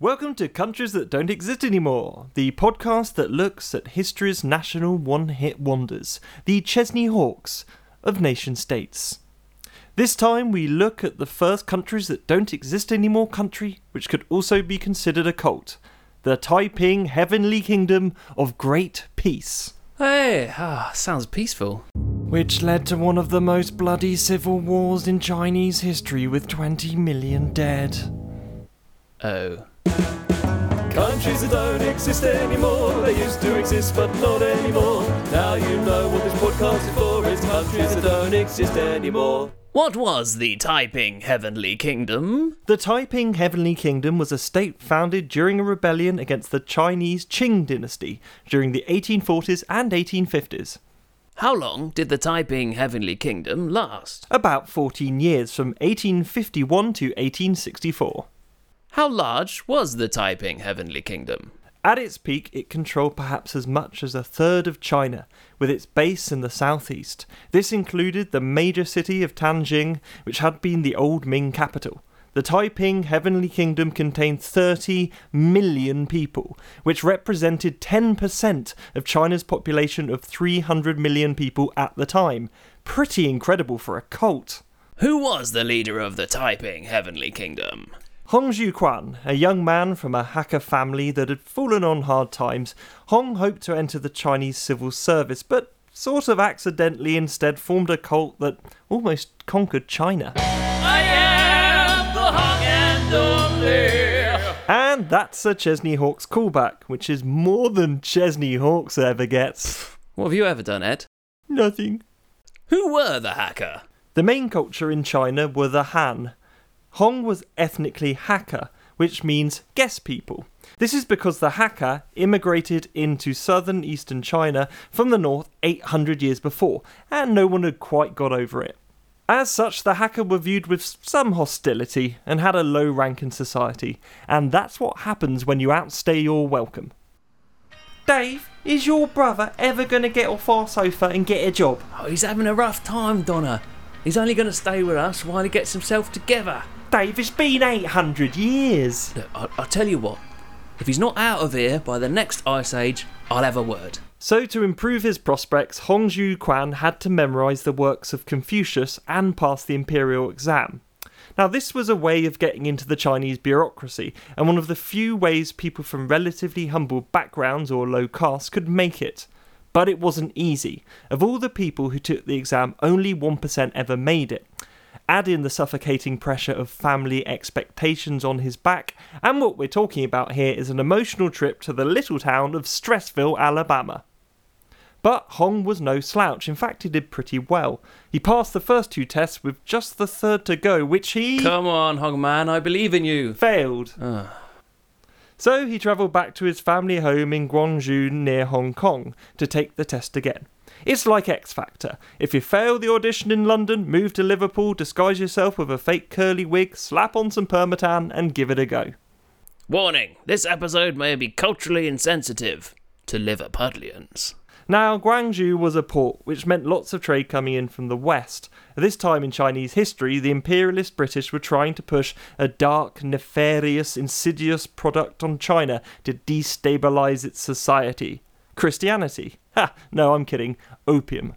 Welcome to Countries That Don't Exist Anymore, the podcast that looks at history's national one hit wonders, the Chesney Hawks of nation states. This time we look at the first countries that don't exist anymore country, which could also be considered a cult the Taiping Heavenly Kingdom of Great Peace. Hey, ah, sounds peaceful. Which led to one of the most bloody civil wars in Chinese history with 20 million dead. Oh. Countries that don't exist anymore. They used to exist, but not anymore. Now you know what this podcast is for. It's countries that don't exist anymore. What was the Taiping Heavenly Kingdom? The Taiping Heavenly Kingdom was a state founded during a rebellion against the Chinese Qing dynasty during the 1840s and 1850s. How long did the Taiping Heavenly Kingdom last? About 14 years from 1851 to 1864. How large was the Taiping Heavenly Kingdom? At its peak, it controlled perhaps as much as a third of China, with its base in the southeast. This included the major city of Nanjing, which had been the old Ming capital. The Taiping Heavenly Kingdom contained 30 million people, which represented 10% of China's population of 300 million people at the time. Pretty incredible for a cult. Who was the leader of the Taiping Heavenly Kingdom? Hong Xiuquan, a young man from a Hakka family that had fallen on hard times, Hong hoped to enter the Chinese civil service, but sort of accidentally instead formed a cult that almost conquered China. I am the Hong and only. And that's a Chesney Hawks callback, which is more than Chesney Hawks ever gets. What have you ever done, Ed? Nothing. Who were the Hakka? The main culture in China were the Han. Hong was ethnically Hakka, which means guest people. This is because the Hakka immigrated into southern eastern China from the north 800 years before, and no one had quite got over it. As such, the Hakka were viewed with some hostility and had a low rank in society, and that's what happens when you outstay your welcome. Dave, is your brother ever going to get off our sofa and get a job? Oh, he's having a rough time, Donna. He's only going to stay with us while he gets himself together. Dave, it's been 800 years. Look, I- I'll tell you what. If he's not out of here by the next ice age, I'll have a word. So, to improve his prospects, Hong Quan had to memorize the works of Confucius and pass the imperial exam. Now, this was a way of getting into the Chinese bureaucracy, and one of the few ways people from relatively humble backgrounds or low caste could make it. But it wasn't easy. Of all the people who took the exam, only 1% ever made it. Add in the suffocating pressure of family expectations on his back, and what we're talking about here is an emotional trip to the little town of Stressville, Alabama. But Hong was no slouch. In fact, he did pretty well. He passed the first two tests with just the third to go, which he Come on, Hong Man, I believe in you. failed. Ugh. So he travelled back to his family home in Guangzhou near Hong Kong to take the test again. It's like X Factor. If you fail the audition in London, move to Liverpool, disguise yourself with a fake curly wig, slap on some permatan, and give it a go. Warning this episode may be culturally insensitive to Liverpudlians. Now, Guangzhou was a port, which meant lots of trade coming in from the west. At this time in Chinese history, the imperialist British were trying to push a dark, nefarious, insidious product on China to destabilize its society Christianity. Ha! No, I'm kidding. Opium.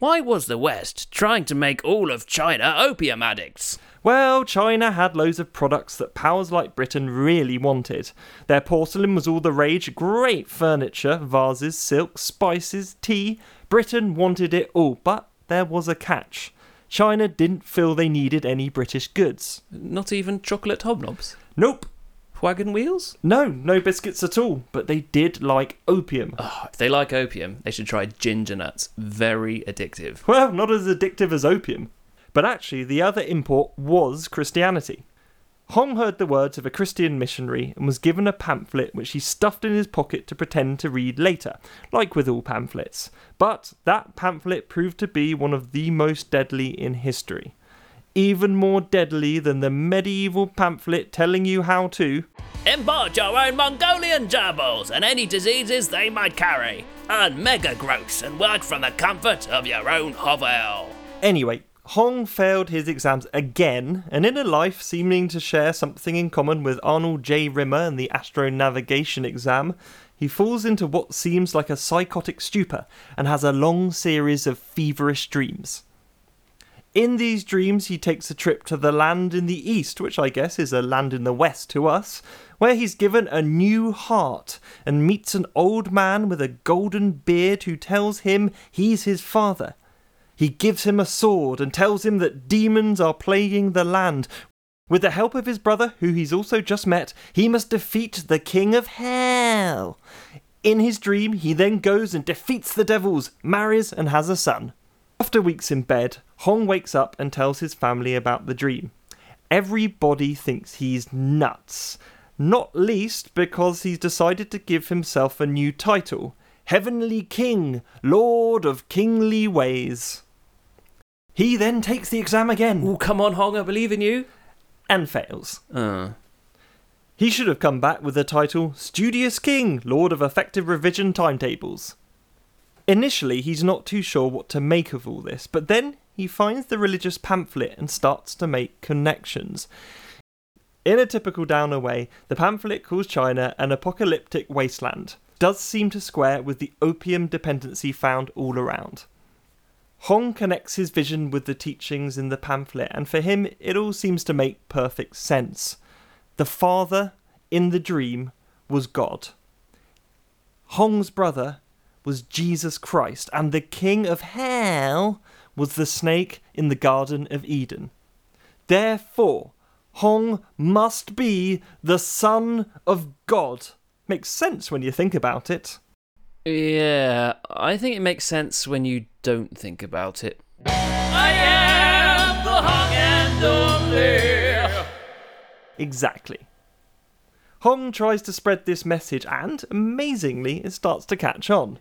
Why was the West trying to make all of China opium addicts? Well, China had loads of products that powers like Britain really wanted. Their porcelain was all the rage, great furniture, vases, silks, spices, tea. Britain wanted it all, but there was a catch. China didn't feel they needed any British goods. Not even chocolate hobnobs? Nope. Wagon wheels? No, no biscuits at all, but they did like opium. Oh, if they like opium, they should try ginger nuts. Very addictive. Well, not as addictive as opium. But actually, the other import was Christianity. Hong heard the words of a Christian missionary and was given a pamphlet which he stuffed in his pocket to pretend to read later, like with all pamphlets. But that pamphlet proved to be one of the most deadly in history. Even more deadly than the medieval pamphlet telling you how to. Import your own Mongolian gerbils and any diseases they might carry. Earn mega gross and work from the comfort of your own hovel. Anyway, Hong failed his exams again, and in a life seeming to share something in common with Arnold J. Rimmer and the astronavigation exam, he falls into what seems like a psychotic stupor and has a long series of feverish dreams. In these dreams, he takes a trip to the land in the east, which I guess is a land in the west to us, where he's given a new heart and meets an old man with a golden beard who tells him he's his father. He gives him a sword and tells him that demons are plaguing the land. With the help of his brother, who he's also just met, he must defeat the King of Hell. In his dream, he then goes and defeats the devils, marries, and has a son. After weeks in bed, Hong wakes up and tells his family about the dream. Everybody thinks he's nuts, not least because he's decided to give himself a new title Heavenly King, Lord of Kingly Ways. He then takes the exam again Oh, come on, Hong, I believe in you. and fails. Uh, He should have come back with the title Studious King, Lord of Effective Revision Timetables. Initially, he's not too sure what to make of all this, but then he finds the religious pamphlet and starts to make connections. In a typical Downer way, the pamphlet calls China an apocalyptic wasteland. Does seem to square with the opium dependency found all around. Hong connects his vision with the teachings in the pamphlet, and for him, it all seems to make perfect sense. The father in the dream was God. Hong's brother was Jesus Christ, and the king of hell was the snake in the Garden of Eden. Therefore, Hong must be the son of God. Makes sense when you think about it. yeah, I think it makes sense when you don't think about it. I am the Hong and only. Exactly. Hong tries to spread this message, and amazingly, it starts to catch on.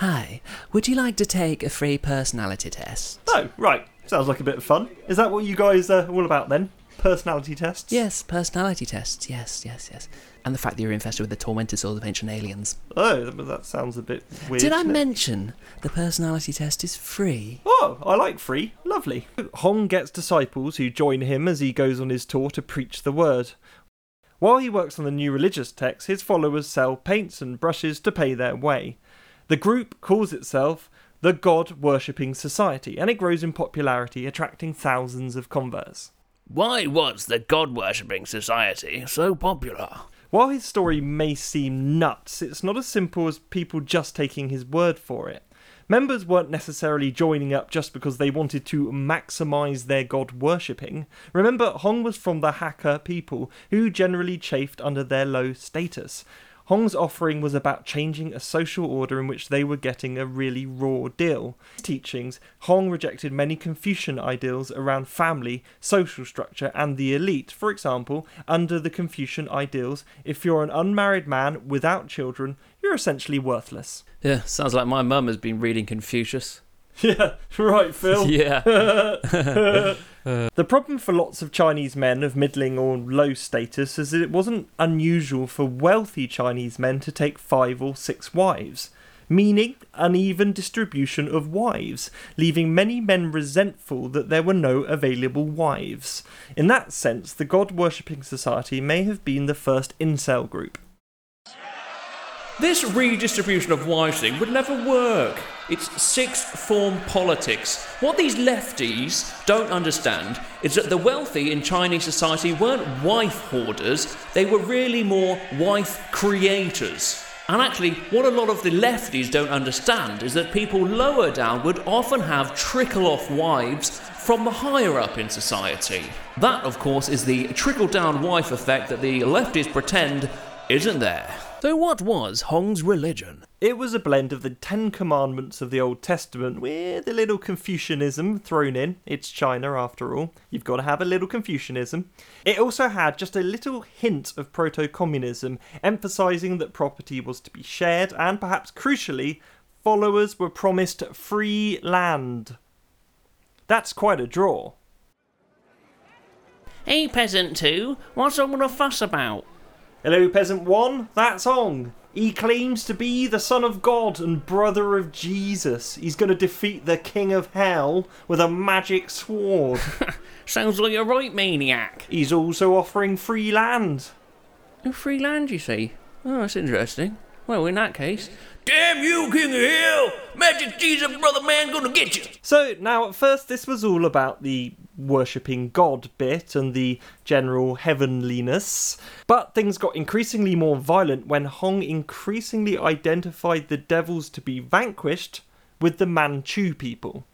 Hi, would you like to take a free personality test? Oh, right. Sounds like a bit of fun. Is that what you guys are all about then? Personality tests? Yes, personality tests. Yes, yes, yes. And the fact that you're infested with the tormented souls of ancient aliens. Oh, but that sounds a bit weird. Did I it? mention the personality test is free? Oh, I like free. Lovely. Hong gets disciples who join him as he goes on his tour to preach the word. While he works on the new religious texts, his followers sell paints and brushes to pay their way. The group calls itself the God Worshipping Society, and it grows in popularity, attracting thousands of converts. Why was the God worshipping society so popular? While his story may seem nuts, it's not as simple as people just taking his word for it. Members weren't necessarily joining up just because they wanted to maximize their god worshipping. Remember, Hong was from the Hakka people, who generally chafed under their low status. Hong's offering was about changing a social order in which they were getting a really raw deal. His teachings, Hong rejected many Confucian ideals around family, social structure, and the elite. For example, under the Confucian ideals, if you're an unmarried man without children, you're essentially worthless. Yeah, sounds like my mum has been reading Confucius. Yeah, right, Phil. Yeah. The problem for lots of Chinese men of middling or low status is that it wasn't unusual for wealthy Chinese men to take five or six wives, meaning uneven distribution of wives, leaving many men resentful that there were no available wives. In that sense, the God worshipping society may have been the first incel group. This redistribution of wives thing would never work. It's sixth form politics. What these lefties don't understand is that the wealthy in Chinese society weren't wife hoarders, they were really more wife creators. And actually, what a lot of the lefties don't understand is that people lower down would often have trickle off wives from the higher up in society. That, of course, is the trickle down wife effect that the lefties pretend isn't there. So, what was Hong's religion? It was a blend of the Ten Commandments of the Old Testament with a little Confucianism thrown in. It's China, after all. You've got to have a little Confucianism. It also had just a little hint of proto communism, emphasising that property was to be shared, and perhaps crucially, followers were promised free land. That's quite a draw. Hey, peasant two, what's all the fuss about? Hello, Peasant 1, that's Hong. He claims to be the son of God and brother of Jesus. He's going to defeat the king of hell with a magic sword. Sounds like a right maniac. He's also offering free land. Oh, free land, you see? Oh, that's interesting. Well, in that case. Damn you, King of Hell! Magic Jesus, brother man, gonna get you! So now, at first, this was all about the worshipping God bit and the general heavenliness, but things got increasingly more violent when Hong increasingly identified the devils to be vanquished with the Manchu people.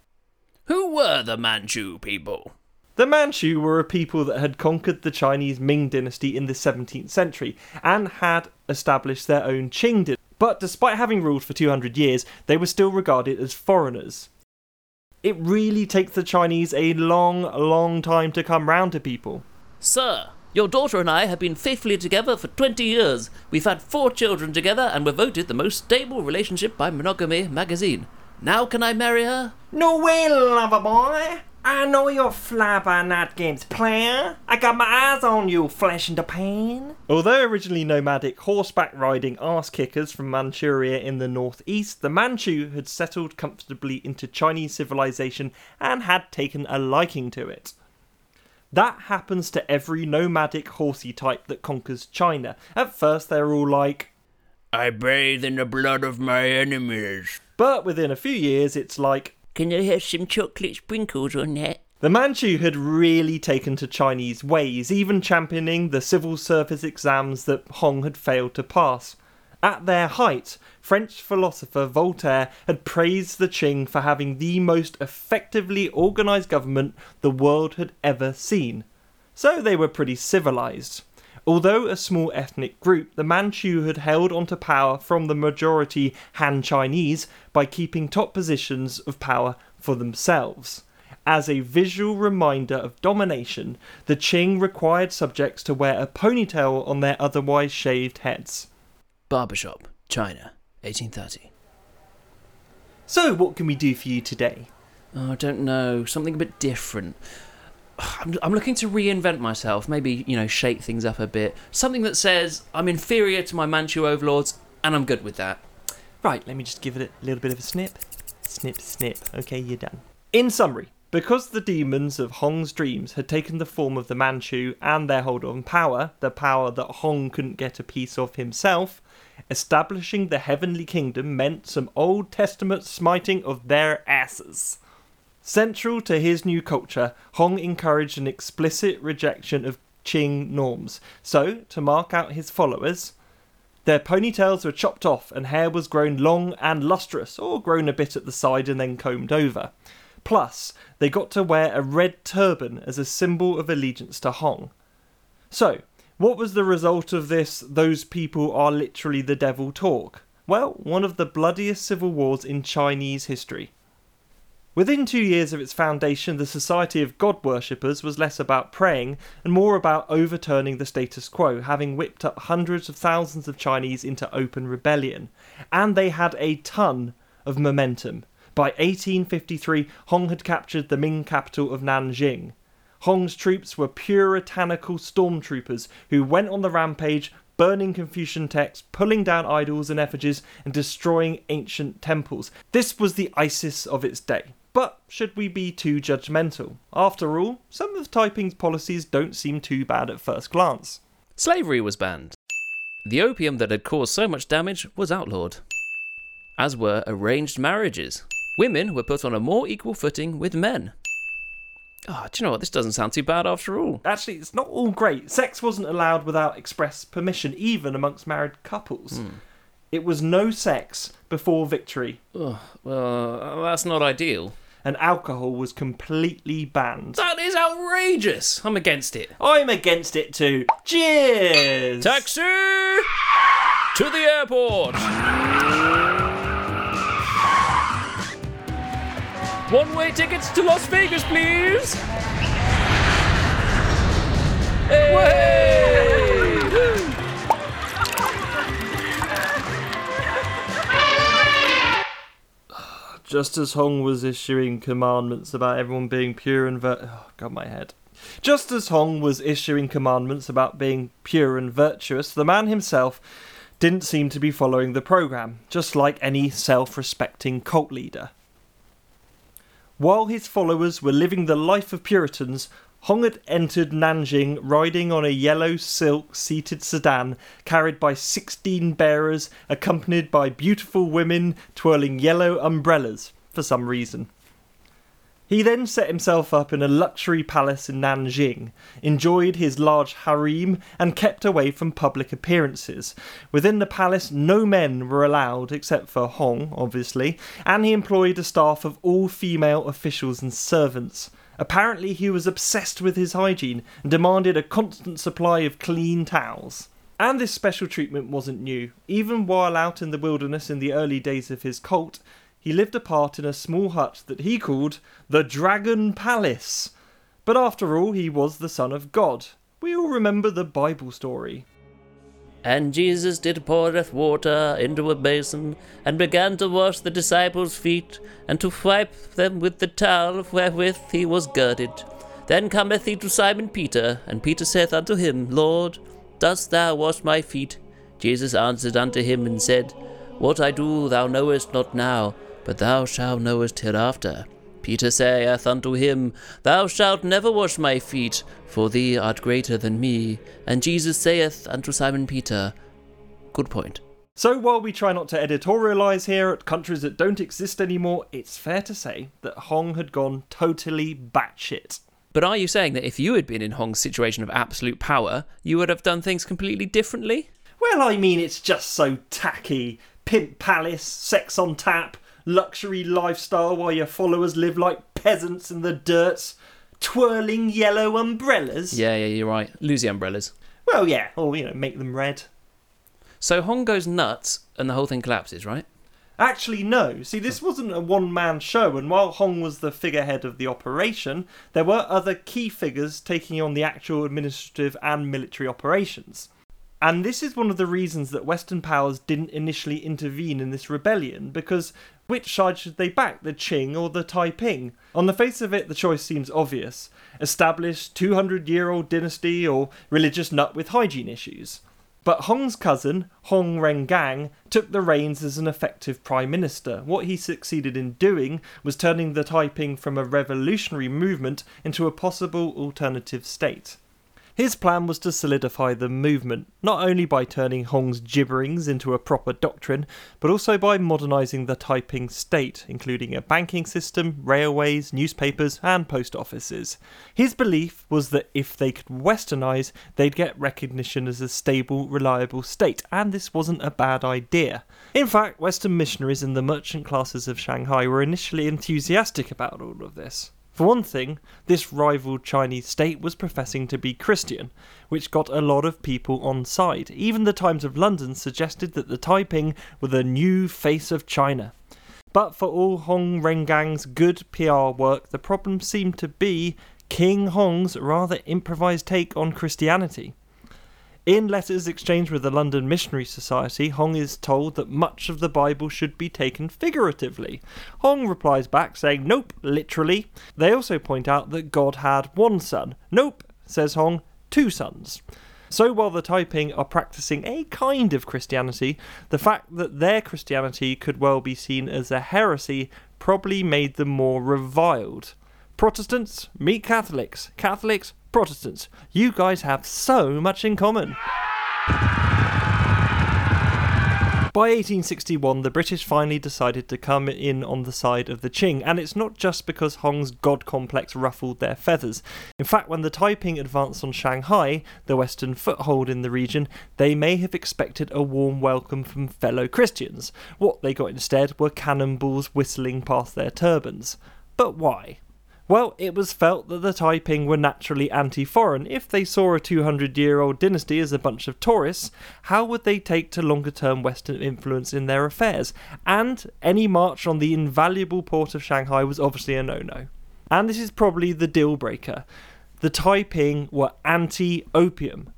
Who were the Manchu people? The Manchu were a people that had conquered the Chinese Ming dynasty in the 17th century and had established their own Qing dynasty. But despite having ruled for 200 years, they were still regarded as foreigners. It really takes the Chinese a long, long time to come round to people. Sir, your daughter and I have been faithfully together for 20 years. We've had four children together and were voted the most stable relationship by Monogamy magazine. Now can I marry her? No way, lover boy. I know you're fly by night games player. I got my eyes on you, flesh in the pan. Although originally nomadic horseback riding ass kickers from Manchuria in the northeast, the Manchu had settled comfortably into Chinese civilization and had taken a liking to it. That happens to every nomadic horsey type that conquers China. At first, they're all like, I bathe in the blood of my enemies. but within a few years, it's like, Can I have some chocolate sprinkles on that? The Manchu had really taken to Chinese ways, even championing the civil service exams that Hong had failed to pass. At their height, French philosopher Voltaire had praised the Qing for having the most effectively organised government the world had ever seen. So they were pretty civilised. Although a small ethnic group, the Manchu had held onto power from the majority Han Chinese by keeping top positions of power for themselves. As a visual reminder of domination, the Qing required subjects to wear a ponytail on their otherwise shaved heads. Barbershop, China, 1830. So, what can we do for you today? Oh, I don't know. Something a bit different. I'm, I'm looking to reinvent myself. Maybe, you know, shake things up a bit. Something that says I'm inferior to my Manchu overlords, and I'm good with that. Right, let me just give it a little bit of a snip. Snip, snip. Okay, you're done. In summary, because the demons of Hong's dreams had taken the form of the Manchu and their hold on power, the power that Hong couldn't get a piece of himself, establishing the heavenly kingdom meant some Old Testament smiting of their asses. Central to his new culture, Hong encouraged an explicit rejection of Qing norms. So, to mark out his followers, their ponytails were chopped off and hair was grown long and lustrous, or grown a bit at the side and then combed over. Plus, they got to wear a red turban as a symbol of allegiance to Hong. So, what was the result of this? Those people are literally the devil talk. Well, one of the bloodiest civil wars in Chinese history. Within two years of its foundation, the Society of God Worshippers was less about praying and more about overturning the status quo, having whipped up hundreds of thousands of Chinese into open rebellion. And they had a ton of momentum. By 1853, Hong had captured the Ming capital of Nanjing. Hong's troops were puritanical stormtroopers who went on the rampage, burning Confucian texts, pulling down idols and effigies, and destroying ancient temples. This was the ISIS of its day. But should we be too judgmental? After all, some of Taiping's policies don't seem too bad at first glance. Slavery was banned. The opium that had caused so much damage was outlawed. As were arranged marriages. Women were put on a more equal footing with men. Ah, do you know what? This doesn't sound too bad after all. Actually, it's not all great. Sex wasn't allowed without express permission, even amongst married couples. It was no sex before victory, Ugh, well, that's not ideal. And alcohol was completely banned. That is outrageous. I'm against it. I'm against it too. Cheers! Taxi! To the airport! One way tickets to Las Vegas, please! Hey! Just as Hong was issuing commandments about everyone being pure and vir- oh god my head. Just as Hong was issuing commandments about being pure and virtuous, the man himself didn't seem to be following the program, just like any self respecting cult leader. While his followers were living the life of Puritans, Hong had entered Nanjing riding on a yellow silk seated sedan carried by 16 bearers, accompanied by beautiful women twirling yellow umbrellas for some reason. He then set himself up in a luxury palace in Nanjing, enjoyed his large harem, and kept away from public appearances. Within the palace, no men were allowed except for Hong, obviously, and he employed a staff of all female officials and servants. Apparently, he was obsessed with his hygiene and demanded a constant supply of clean towels. And this special treatment wasn't new. Even while out in the wilderness in the early days of his cult, he lived apart in a small hut that he called the Dragon Palace. But after all, he was the Son of God. We all remember the Bible story. And Jesus did poureth water into a basin, and began to wash the disciples' feet, and to wipe them with the towel wherewith he was girded. Then cometh he to Simon Peter, and Peter saith unto him, Lord, dost thou wash my feet? Jesus answered unto him and said, What I do thou knowest not now, but thou shalt knowest hereafter. Peter saith unto him, Thou shalt never wash my feet, for thee art greater than me. And Jesus saith unto Simon Peter, Good point. So while we try not to editorialise here at countries that don't exist anymore, it's fair to say that Hong had gone totally batshit. But are you saying that if you had been in Hong's situation of absolute power, you would have done things completely differently? Well, I mean, it's just so tacky. Pimp palace, sex on tap, luxury lifestyle while your followers live like peasants in the dirt, twirling yellow umbrellas. Yeah, yeah, you're right. Lose the umbrellas. Well, yeah, or, you know, make them red. So Hong goes nuts and the whole thing collapses, right? Actually, no. See, this wasn't a one man show, and while Hong was the figurehead of the operation, there were other key figures taking on the actual administrative and military operations. And this is one of the reasons that Western powers didn't initially intervene in this rebellion, because which side should they back, the Qing or the Taiping? On the face of it, the choice seems obvious established 200 year old dynasty or religious nut with hygiene issues. But Hong's cousin, Hong Rengan, took the reins as an effective prime minister. What he succeeded in doing was turning the Taiping from a revolutionary movement into a possible alternative state. His plan was to solidify the movement, not only by turning Hong's gibberings into a proper doctrine, but also by modernising the Taiping state, including a banking system, railways, newspapers, and post offices. His belief was that if they could westernise, they'd get recognition as a stable, reliable state, and this wasn't a bad idea. In fact, Western missionaries and the merchant classes of Shanghai were initially enthusiastic about all of this. For one thing, this rival Chinese state was professing to be Christian, which got a lot of people on side. Even the Times of London suggested that the Taiping were the new face of China. But for all Hong Rengan's good PR work, the problem seemed to be King Hong's rather improvised take on Christianity. In letters exchanged with the London Missionary Society, Hong is told that much of the Bible should be taken figuratively. Hong replies back saying, Nope, literally. They also point out that God had one son. Nope, says Hong, two sons. So while the Taiping are practicing a kind of Christianity, the fact that their Christianity could well be seen as a heresy probably made them more reviled. Protestants, meet Catholics. Catholics, Protestants. You guys have so much in common. By 1861, the British finally decided to come in on the side of the Qing, and it's not just because Hong's god complex ruffled their feathers. In fact, when the Taiping advanced on Shanghai, the western foothold in the region, they may have expected a warm welcome from fellow Christians. What they got instead were cannonballs whistling past their turbans. But why? Well, it was felt that the Taiping were naturally anti foreign. If they saw a 200 year old dynasty as a bunch of tourists, how would they take to longer term Western influence in their affairs? And any march on the invaluable port of Shanghai was obviously a no no. And this is probably the deal breaker. The Taiping were anti opium.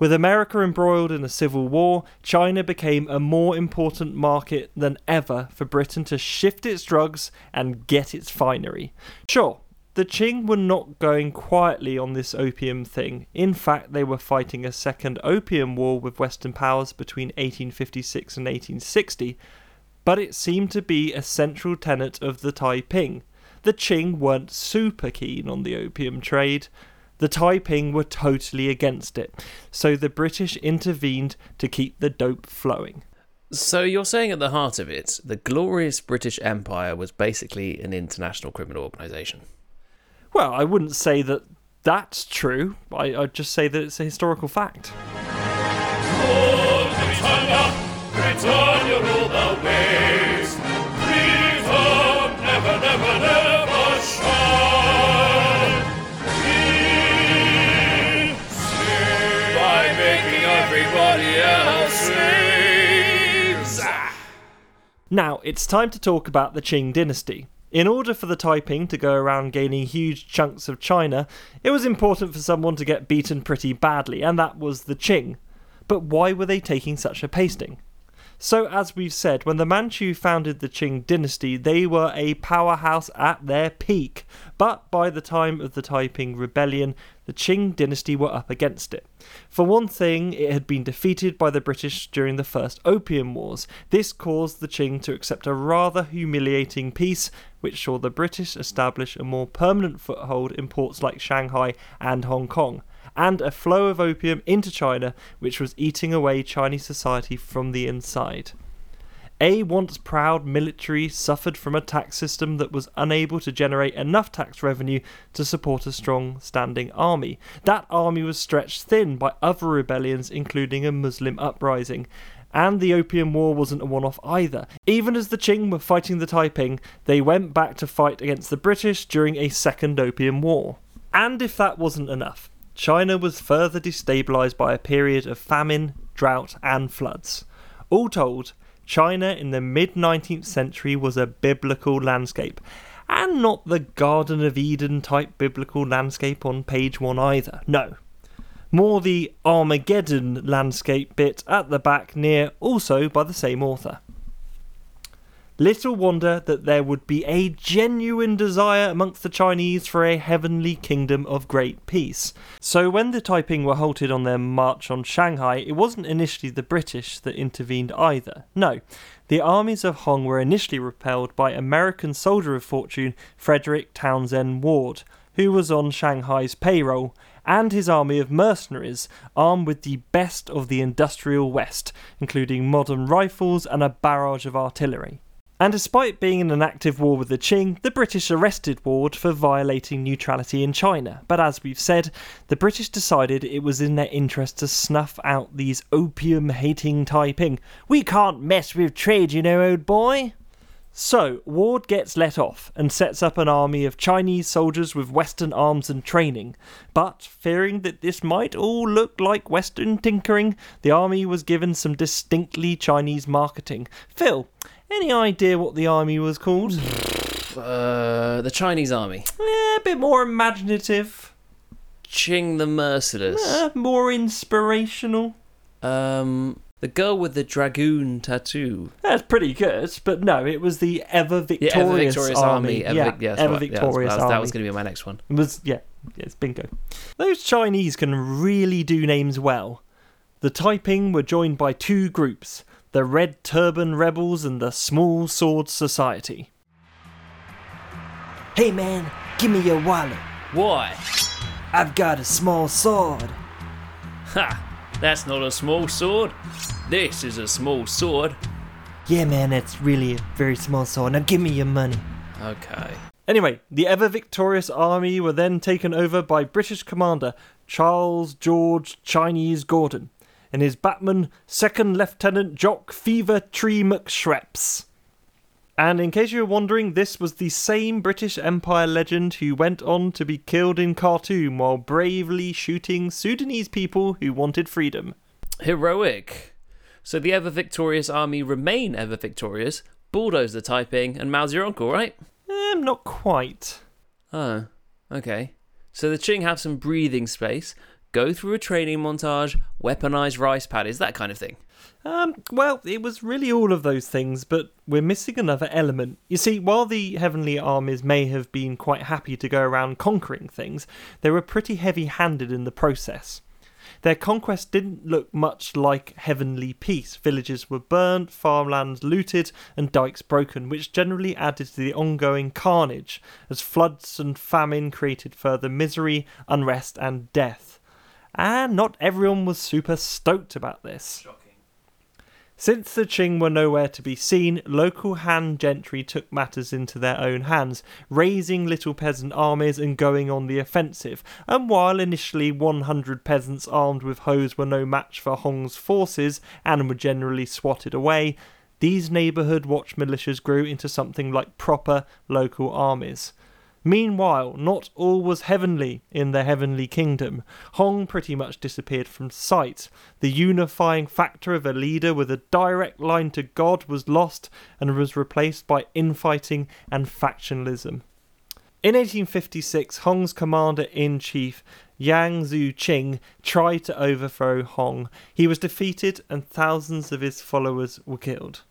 With America embroiled in a civil war, China became a more important market than ever for Britain to shift its drugs and get its finery. Sure, the Qing were not going quietly on this opium thing. In fact, they were fighting a second opium war with Western powers between 1856 and 1860, but it seemed to be a central tenet of the Taiping. The Qing weren't super keen on the opium trade. The Taiping were totally against it, so the British intervened to keep the dope flowing. So you're saying at the heart of it, the glorious British Empire was basically an international criminal organisation. Well, I wouldn't say that that's true. I, I'd just say that it's a historical fact. Britannia, Britannia. Now, it's time to talk about the Qing dynasty. In order for the Taiping to go around gaining huge chunks of China, it was important for someone to get beaten pretty badly, and that was the Qing. But why were they taking such a pasting? So, as we've said, when the Manchu founded the Qing dynasty, they were a powerhouse at their peak. But by the time of the Taiping Rebellion, the Qing dynasty were up against it. For one thing, it had been defeated by the British during the First Opium Wars. This caused the Qing to accept a rather humiliating peace, which saw the British establish a more permanent foothold in ports like Shanghai and Hong Kong and a flow of opium into China, which was eating away Chinese society from the inside. A once proud military suffered from a tax system that was unable to generate enough tax revenue to support a strong standing army. That army was stretched thin by other rebellions, including a Muslim uprising. And the Opium War wasn't a one off either. Even as the Qing were fighting the Taiping, they went back to fight against the British during a second Opium War. And if that wasn't enough, China was further destabilized by a period of famine, drought, and floods. All told, China in the mid 19th century was a biblical landscape, and not the Garden of Eden type biblical landscape on page one either. No. More the Armageddon landscape bit at the back, near also by the same author. Little wonder that there would be a genuine desire amongst the Chinese for a heavenly kingdom of great peace. So, when the Taiping were halted on their march on Shanghai, it wasn't initially the British that intervened either. No, the armies of Hong were initially repelled by American soldier of fortune Frederick Townsend Ward, who was on Shanghai's payroll, and his army of mercenaries, armed with the best of the industrial West, including modern rifles and a barrage of artillery. And despite being in an active war with the Qing, the British arrested Ward for violating neutrality in China. But as we've said, the British decided it was in their interest to snuff out these opium hating Taiping. We can't mess with trade, you know, old boy. So, Ward gets let off and sets up an army of Chinese soldiers with Western arms and training. But, fearing that this might all look like Western tinkering, the army was given some distinctly Chinese marketing. Phil, any idea what the army was called? Uh, the Chinese army. Eh, a bit more imaginative, Ching the Merciless. eh, more inspirational. Um, the girl with the dragoon tattoo. That's pretty good, but no, it was the ever victorious, Yeah, ever victorious army. Ever, yeah, yeah ever right. victorious that was, army. That was going to be my next one. It was yeah, yes, bingo. Those Chinese can really do names well. The Taiping were joined by two groups: the Red Turban Rebels and the Small Sword Society. Hey man, give me your wallet. Why? I've got a small sword. Ha! That's not a small sword. This is a small sword. Yeah, man, that's really a very small sword. Now give me your money. Okay. Anyway, the ever victorious army were then taken over by British commander Charles George Chinese Gordon and his batman, Second Lieutenant Jock Fever Tree McShreps. And in case you were wondering, this was the same British Empire legend who went on to be killed in Khartoum while bravely shooting Sudanese people who wanted freedom. Heroic. So the ever victorious army remain ever victorious, bulldoze the Taiping, and Mao's your uncle, right? Eh, not quite. Oh, okay. So the Qing have some breathing space, go through a training montage, weaponize rice paddies, that kind of thing. Um, well, it was really all of those things, but we're missing another element. You see, while the heavenly armies may have been quite happy to go around conquering things, they were pretty heavy handed in the process. Their conquest didn't look much like heavenly peace. Villages were burnt, farmlands looted, and dikes broken, which generally added to the ongoing carnage, as floods and famine created further misery, unrest, and death. And not everyone was super stoked about this. Since the Qing were nowhere to be seen, local Han gentry took matters into their own hands, raising little peasant armies and going on the offensive. And while initially 100 peasants armed with hoes were no match for Hong's forces and were generally swatted away, these neighbourhood watch militias grew into something like proper local armies. Meanwhile, not all was heavenly in the heavenly kingdom. Hong pretty much disappeared from sight. The unifying factor of a leader with a direct line to God was lost and was replaced by infighting and factionalism. In 1856, Hong's commander in chief, Yang Xiuqing, tried to overthrow Hong. He was defeated and thousands of his followers were killed,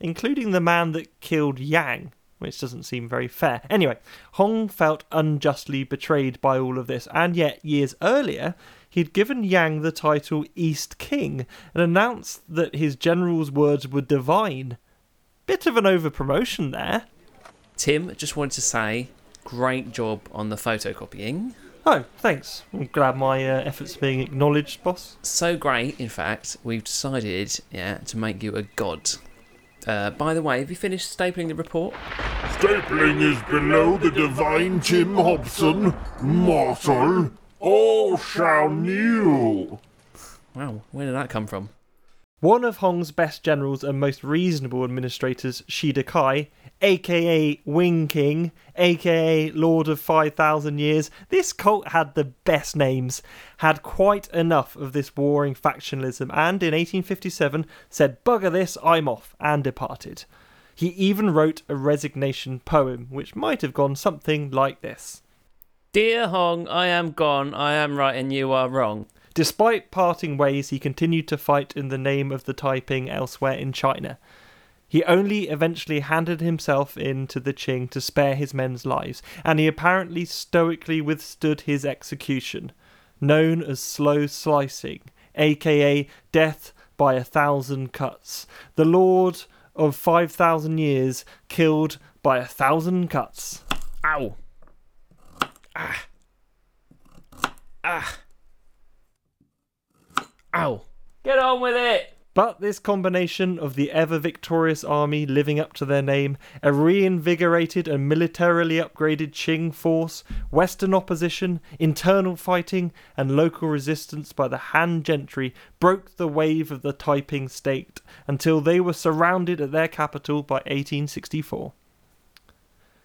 including the man that killed Yang which doesn't seem very fair. Anyway, Hong felt unjustly betrayed by all of this, and yet years earlier, he'd given Yang the title East King and announced that his general's words were divine. Bit of an overpromotion there. Tim just wanted to say, great job on the photocopying. Oh, thanks. I'm glad my uh, efforts are being acknowledged, boss. So great, in fact, we've decided, yeah, to make you a god. Uh, by the way, have you finished stapling the report? Stapling is below the divine Tim Hobson. Mortal, all shall kneel. Wow, where did that come from? One of Hong's best generals and most reasonable administrators, Shi Dakai, aka Wing King, aka Lord of 5,000 Years, this cult had the best names, had quite enough of this warring factionalism, and in 1857 said, Bugger this, I'm off, and departed. He even wrote a resignation poem, which might have gone something like this Dear Hong, I am gone, I am right and you are wrong. Despite parting ways, he continued to fight in the name of the Taiping elsewhere in China. He only eventually handed himself in to the Qing to spare his men's lives, and he apparently stoically withstood his execution, known as slow slicing, aka death by a thousand cuts. The Lord of 5,000 years killed by a thousand cuts. Ow! Ah! Ah! Ow! Get on with it! But this combination of the ever victorious army living up to their name, a reinvigorated and militarily upgraded Qing force, Western opposition, internal fighting, and local resistance by the Han gentry broke the wave of the Taiping state until they were surrounded at their capital by 1864.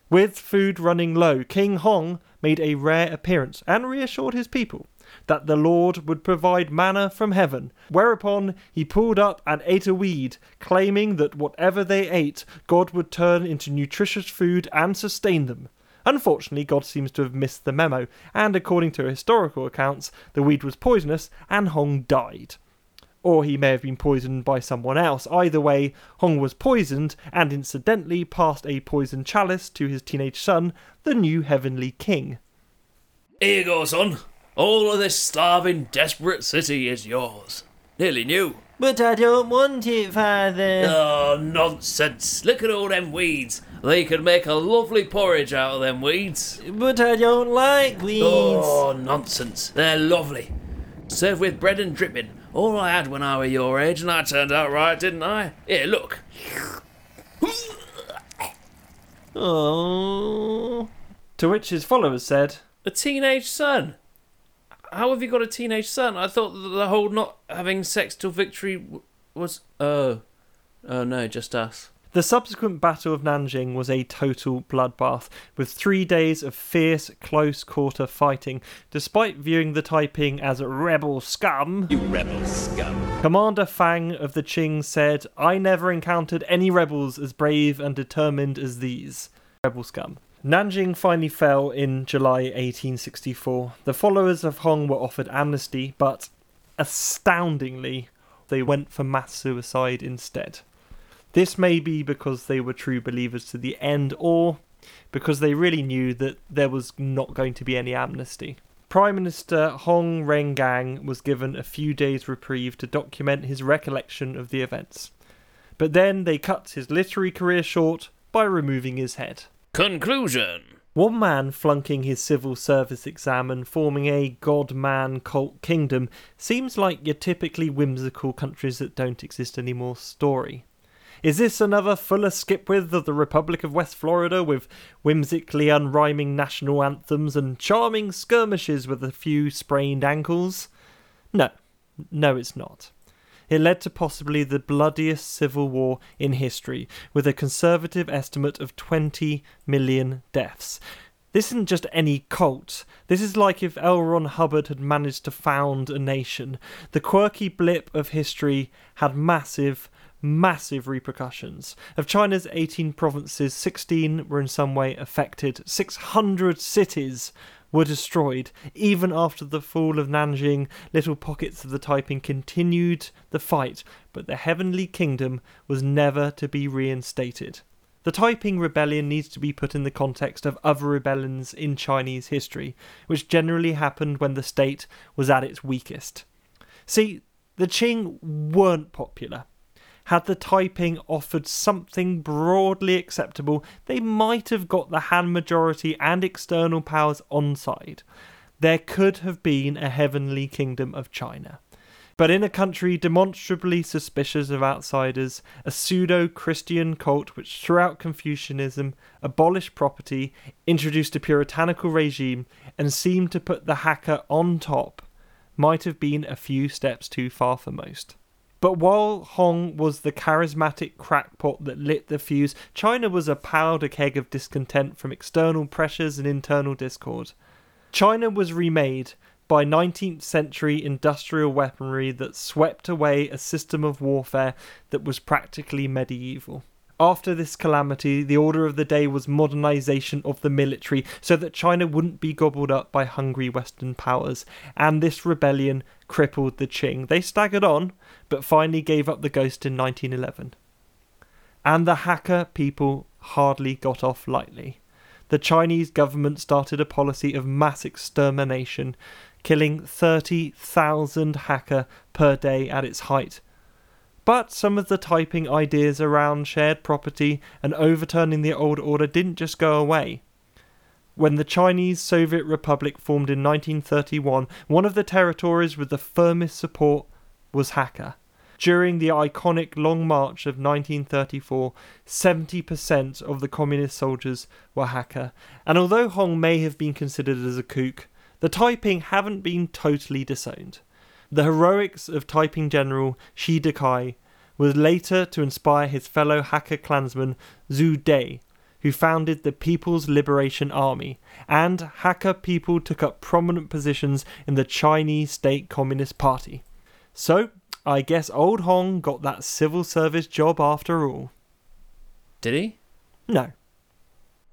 With food running low, King Hong made a rare appearance and reassured his people that the Lord would provide manna from heaven, whereupon he pulled up and ate a weed, claiming that whatever they ate, God would turn into nutritious food and sustain them. Unfortunately, God seems to have missed the memo, and according to historical accounts, the weed was poisonous and Hong died. Or he may have been poisoned by someone else. Either way, Hong was poisoned and incidentally passed a poison chalice to his teenage son, the new heavenly king. Here you go, son. All of this starving, desperate city is yours. Nearly new. But I don't want it, Father. Oh, nonsense. Look at all them weeds. They could make a lovely porridge out of them weeds. But I don't like weeds. Oh, nonsense. They're lovely. Served with bread and dripping. All I had when I were your age, and I turned out right, didn't I? Here, look. Oh. To which his followers said, A teenage son? How have you got a teenage son? I thought the whole not having sex till victory was. Oh. Oh no, just us. The subsequent Battle of Nanjing was a total bloodbath, with three days of fierce, close quarter fighting. Despite viewing the Taiping as rebel scum, you rebel scum, Commander Fang of the Qing said, I never encountered any rebels as brave and determined as these. Rebel scum. Nanjing finally fell in July 1864. The followers of Hong were offered amnesty, but astoundingly, they went for mass suicide instead. This may be because they were true believers to the end, or because they really knew that there was not going to be any amnesty. Prime Minister Hong Rengan was given a few days' reprieve to document his recollection of the events. But then they cut his literary career short by removing his head. Conclusion. One man flunking his civil service exam and forming a god man cult kingdom seems like your typically whimsical countries that don't exist anymore story. Is this another Fuller Skipwith of the Republic of West Florida with whimsically unrhyming national anthems and charming skirmishes with a few sprained ankles? No, no, it's not. It led to possibly the bloodiest civil war in history, with a conservative estimate of 20 million deaths. This isn't just any cult. This is like if L. Ron Hubbard had managed to found a nation. The quirky blip of history had massive, massive repercussions. Of China's 18 provinces, 16 were in some way affected. 600 cities were destroyed. Even after the fall of Nanjing, little pockets of the Taiping continued the fight, but the Heavenly Kingdom was never to be reinstated. The Taiping Rebellion needs to be put in the context of other rebellions in Chinese history, which generally happened when the state was at its weakest. See, the Qing weren't popular. Had the Taiping offered something broadly acceptable, they might have got the Han majority and external powers on side. There could have been a heavenly kingdom of China. But in a country demonstrably suspicious of outsiders, a pseudo Christian cult which throughout Confucianism, abolished property, introduced a puritanical regime, and seemed to put the Hakka on top, might have been a few steps too far for most. But while Hong was the charismatic crackpot that lit the fuse, China was a powder keg of discontent from external pressures and internal discord. China was remade by 19th century industrial weaponry that swept away a system of warfare that was practically medieval. After this calamity, the order of the day was modernization of the military so that China wouldn't be gobbled up by hungry Western powers, and this rebellion crippled the Qing. They staggered on, but finally gave up the ghost in 1911. And the Hakka people hardly got off lightly. The Chinese government started a policy of mass extermination, killing 30,000 Hakka per day at its height. But some of the Taiping ideas around shared property and overturning the old order didn't just go away. When the Chinese Soviet Republic formed in 1931, one of the territories with the firmest support was Hakka. During the iconic Long March of 1934, 70% of the communist soldiers were Hakka, and although Hong may have been considered as a kook, the Taiping haven't been totally disowned. The heroics of Taiping General Shi Dakai was later to inspire his fellow Hakka clansman Zhu De, who founded the People's Liberation Army, and Hakka people took up prominent positions in the Chinese State Communist Party. So, I guess old Hong got that civil service job after all. Did he? No.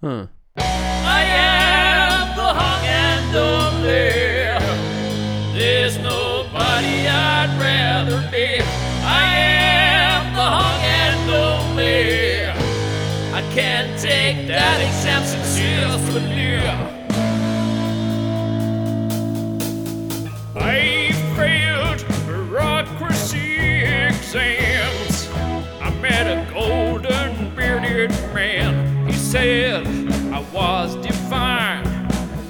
Huh. I failed bureaucracy exams. I met a golden bearded man. He said I was divine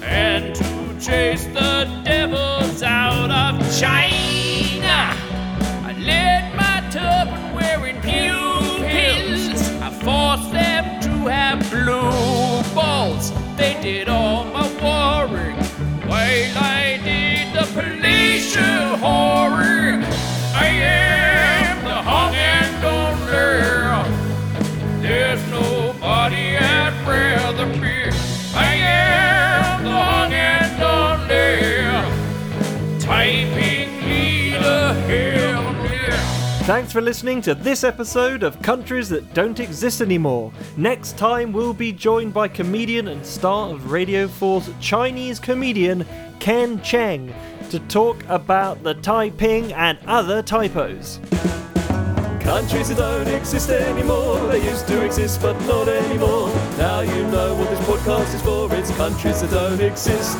and to chase the devils out of China. Have blue balls. They did all my worrying while I did the police horror. Thanks for listening to this episode of Countries That Don't Exist Anymore. Next time, we'll be joined by comedian and star of Radio 4's Chinese comedian Ken Cheng to talk about the Taiping and other typos. Countries that don't exist anymore. They used to exist, but not anymore. Now you know what this podcast is for. It's countries that don't exist.